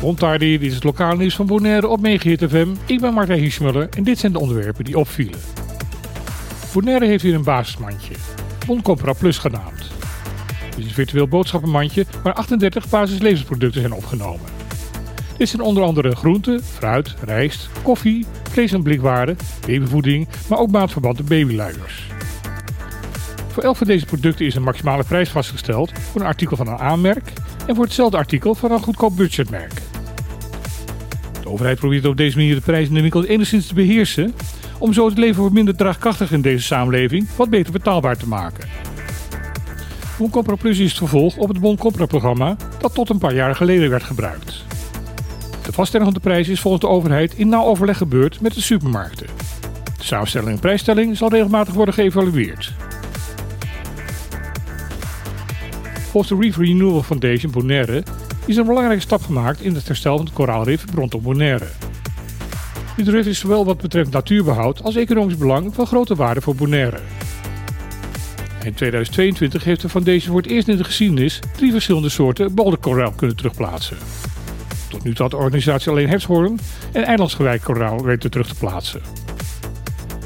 Bontardi, dit is het lokale nieuws van Bonaire op Megahit FM. Ik ben Martijn Hiesmuller en dit zijn de onderwerpen die opvielen. Bonaire heeft weer een basismandje, Boncompra Plus genaamd. Dit is een virtueel boodschappenmandje waar 38 basislevensproducten zijn opgenomen. Dit zijn onder andere groenten, fruit, rijst, koffie, vlees en blikwaren, babyvoeding, maar ook maatverband en babyluiers. Voor elk van deze producten is een maximale prijs vastgesteld voor een artikel van een aanmerk en voor hetzelfde artikel van een goedkoop budgetmerk. De overheid probeert op deze manier de prijs in de winkel enigszins te beheersen, om zo het leven voor minder draagkrachtig in deze samenleving wat beter betaalbaar te maken. Bon Plus is het vervolg op het Bon programma dat tot een paar jaar geleden werd gebruikt. De vaststelling van de prijs is volgens de overheid in nauw overleg gebeurd met de supermarkten. De samenstelling en prijsstelling zal regelmatig worden geëvalueerd. Volgens de Reef Renewal Foundation Bonaire is een belangrijke stap gemaakt in het herstel van het koraalrif rondom Bonaire. Dit rif is zowel wat betreft natuurbehoud als economisch belang van grote waarde voor Bonaire. In 2022 heeft de foundation voor het eerst in de geschiedenis drie verschillende soorten boulderkoraal kunnen terugplaatsen. Tot nu toe had de organisatie alleen herfsthoorn en eilandsgewijk koraal weten terug te plaatsen.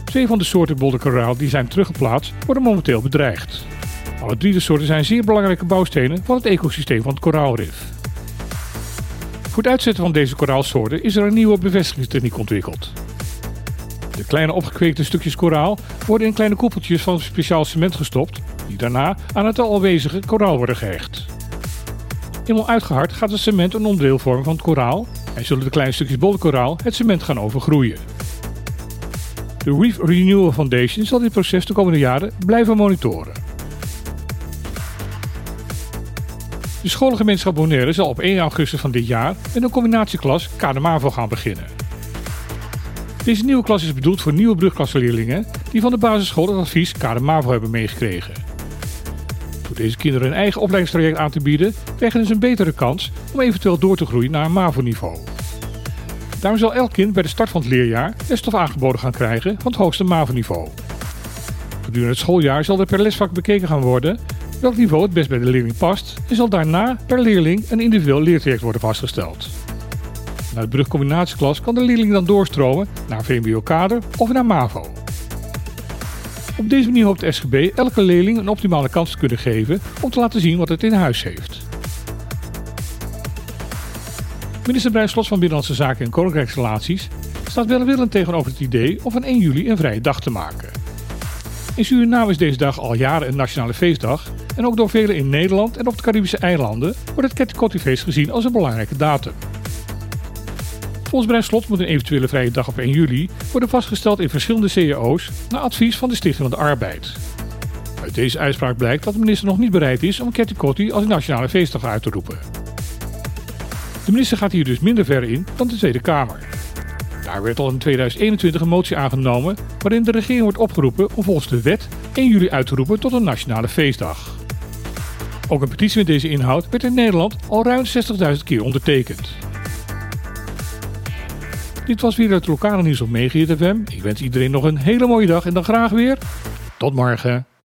Twee van de soorten boulderkoraal die zijn teruggeplaatst worden momenteel bedreigd. Alle drie de soorten zijn zeer belangrijke bouwstenen van het ecosysteem van het koraalrif. Voor het uitzetten van deze koraalsoorten is er een nieuwe bevestigingstechniek ontwikkeld. De kleine opgekweekte stukjes koraal worden in kleine koepeltjes van speciaal cement gestopt, die daarna aan het al aanwezige koraal worden gehecht. Eenmaal uitgehard gaat het cement een onderdeel vormen van het koraal en zullen de kleine stukjes bollenkoraal het cement gaan overgroeien. De Reef Renewal Foundation zal dit proces de komende jaren blijven monitoren. De scholengemeenschap Bonaire zal op 1 augustus van dit jaar met een combinatieklas KDMAVO gaan beginnen. Deze nieuwe klas is bedoeld voor nieuwe brugklasleerlingen die van de basisschool het advies KDMAVO hebben meegekregen. Door deze kinderen een eigen opleidingstraject aan te bieden, krijgen ze een betere kans om eventueel door te groeien naar een MAVO-niveau. Daarom zal elk kind bij de start van het leerjaar lesstof aangeboden gaan krijgen van het hoogste MAVO-niveau. Gedurende het schooljaar zal er per lesvak bekeken gaan worden welk niveau het best bij de leerling past en zal daarna per leerling een individueel leertraject worden vastgesteld. Na de brugcombinatieklas kan de leerling dan doorstromen naar VMBO-kader of naar MAVO. Op deze manier hoopt de SGB elke leerling een optimale kans te kunnen geven om te laten zien wat het in huis heeft. Minister Bruin Slot van Binnenlandse Zaken en Koninkrijksrelaties staat welwillend tegenover het idee om van 1 juli een vrije dag te maken. In Suriname is deze dag al jaren een nationale feestdag en ook door velen in Nederland en op de Caribische eilanden wordt het Ketikotti-feest gezien als een belangrijke datum. Volgens Bruin Slot moet een eventuele vrije dag op 1 juli worden vastgesteld in verschillende cao's naar advies van de Stichting van de Arbeid. Uit deze uitspraak blijkt dat de minister nog niet bereid is om Ketikotti als een nationale feestdag uit te roepen. De minister gaat hier dus minder ver in dan de Tweede Kamer. Daar werd al in 2021 een motie aangenomen waarin de regering wordt opgeroepen om volgens de wet 1 juli uit te roepen tot een nationale feestdag. Ook een petitie met deze inhoud werd in Nederland al ruim 60.000 keer ondertekend. Dit was weer het lokale nieuws op Megahit FM. Ik wens iedereen nog een hele mooie dag en dan graag weer tot morgen.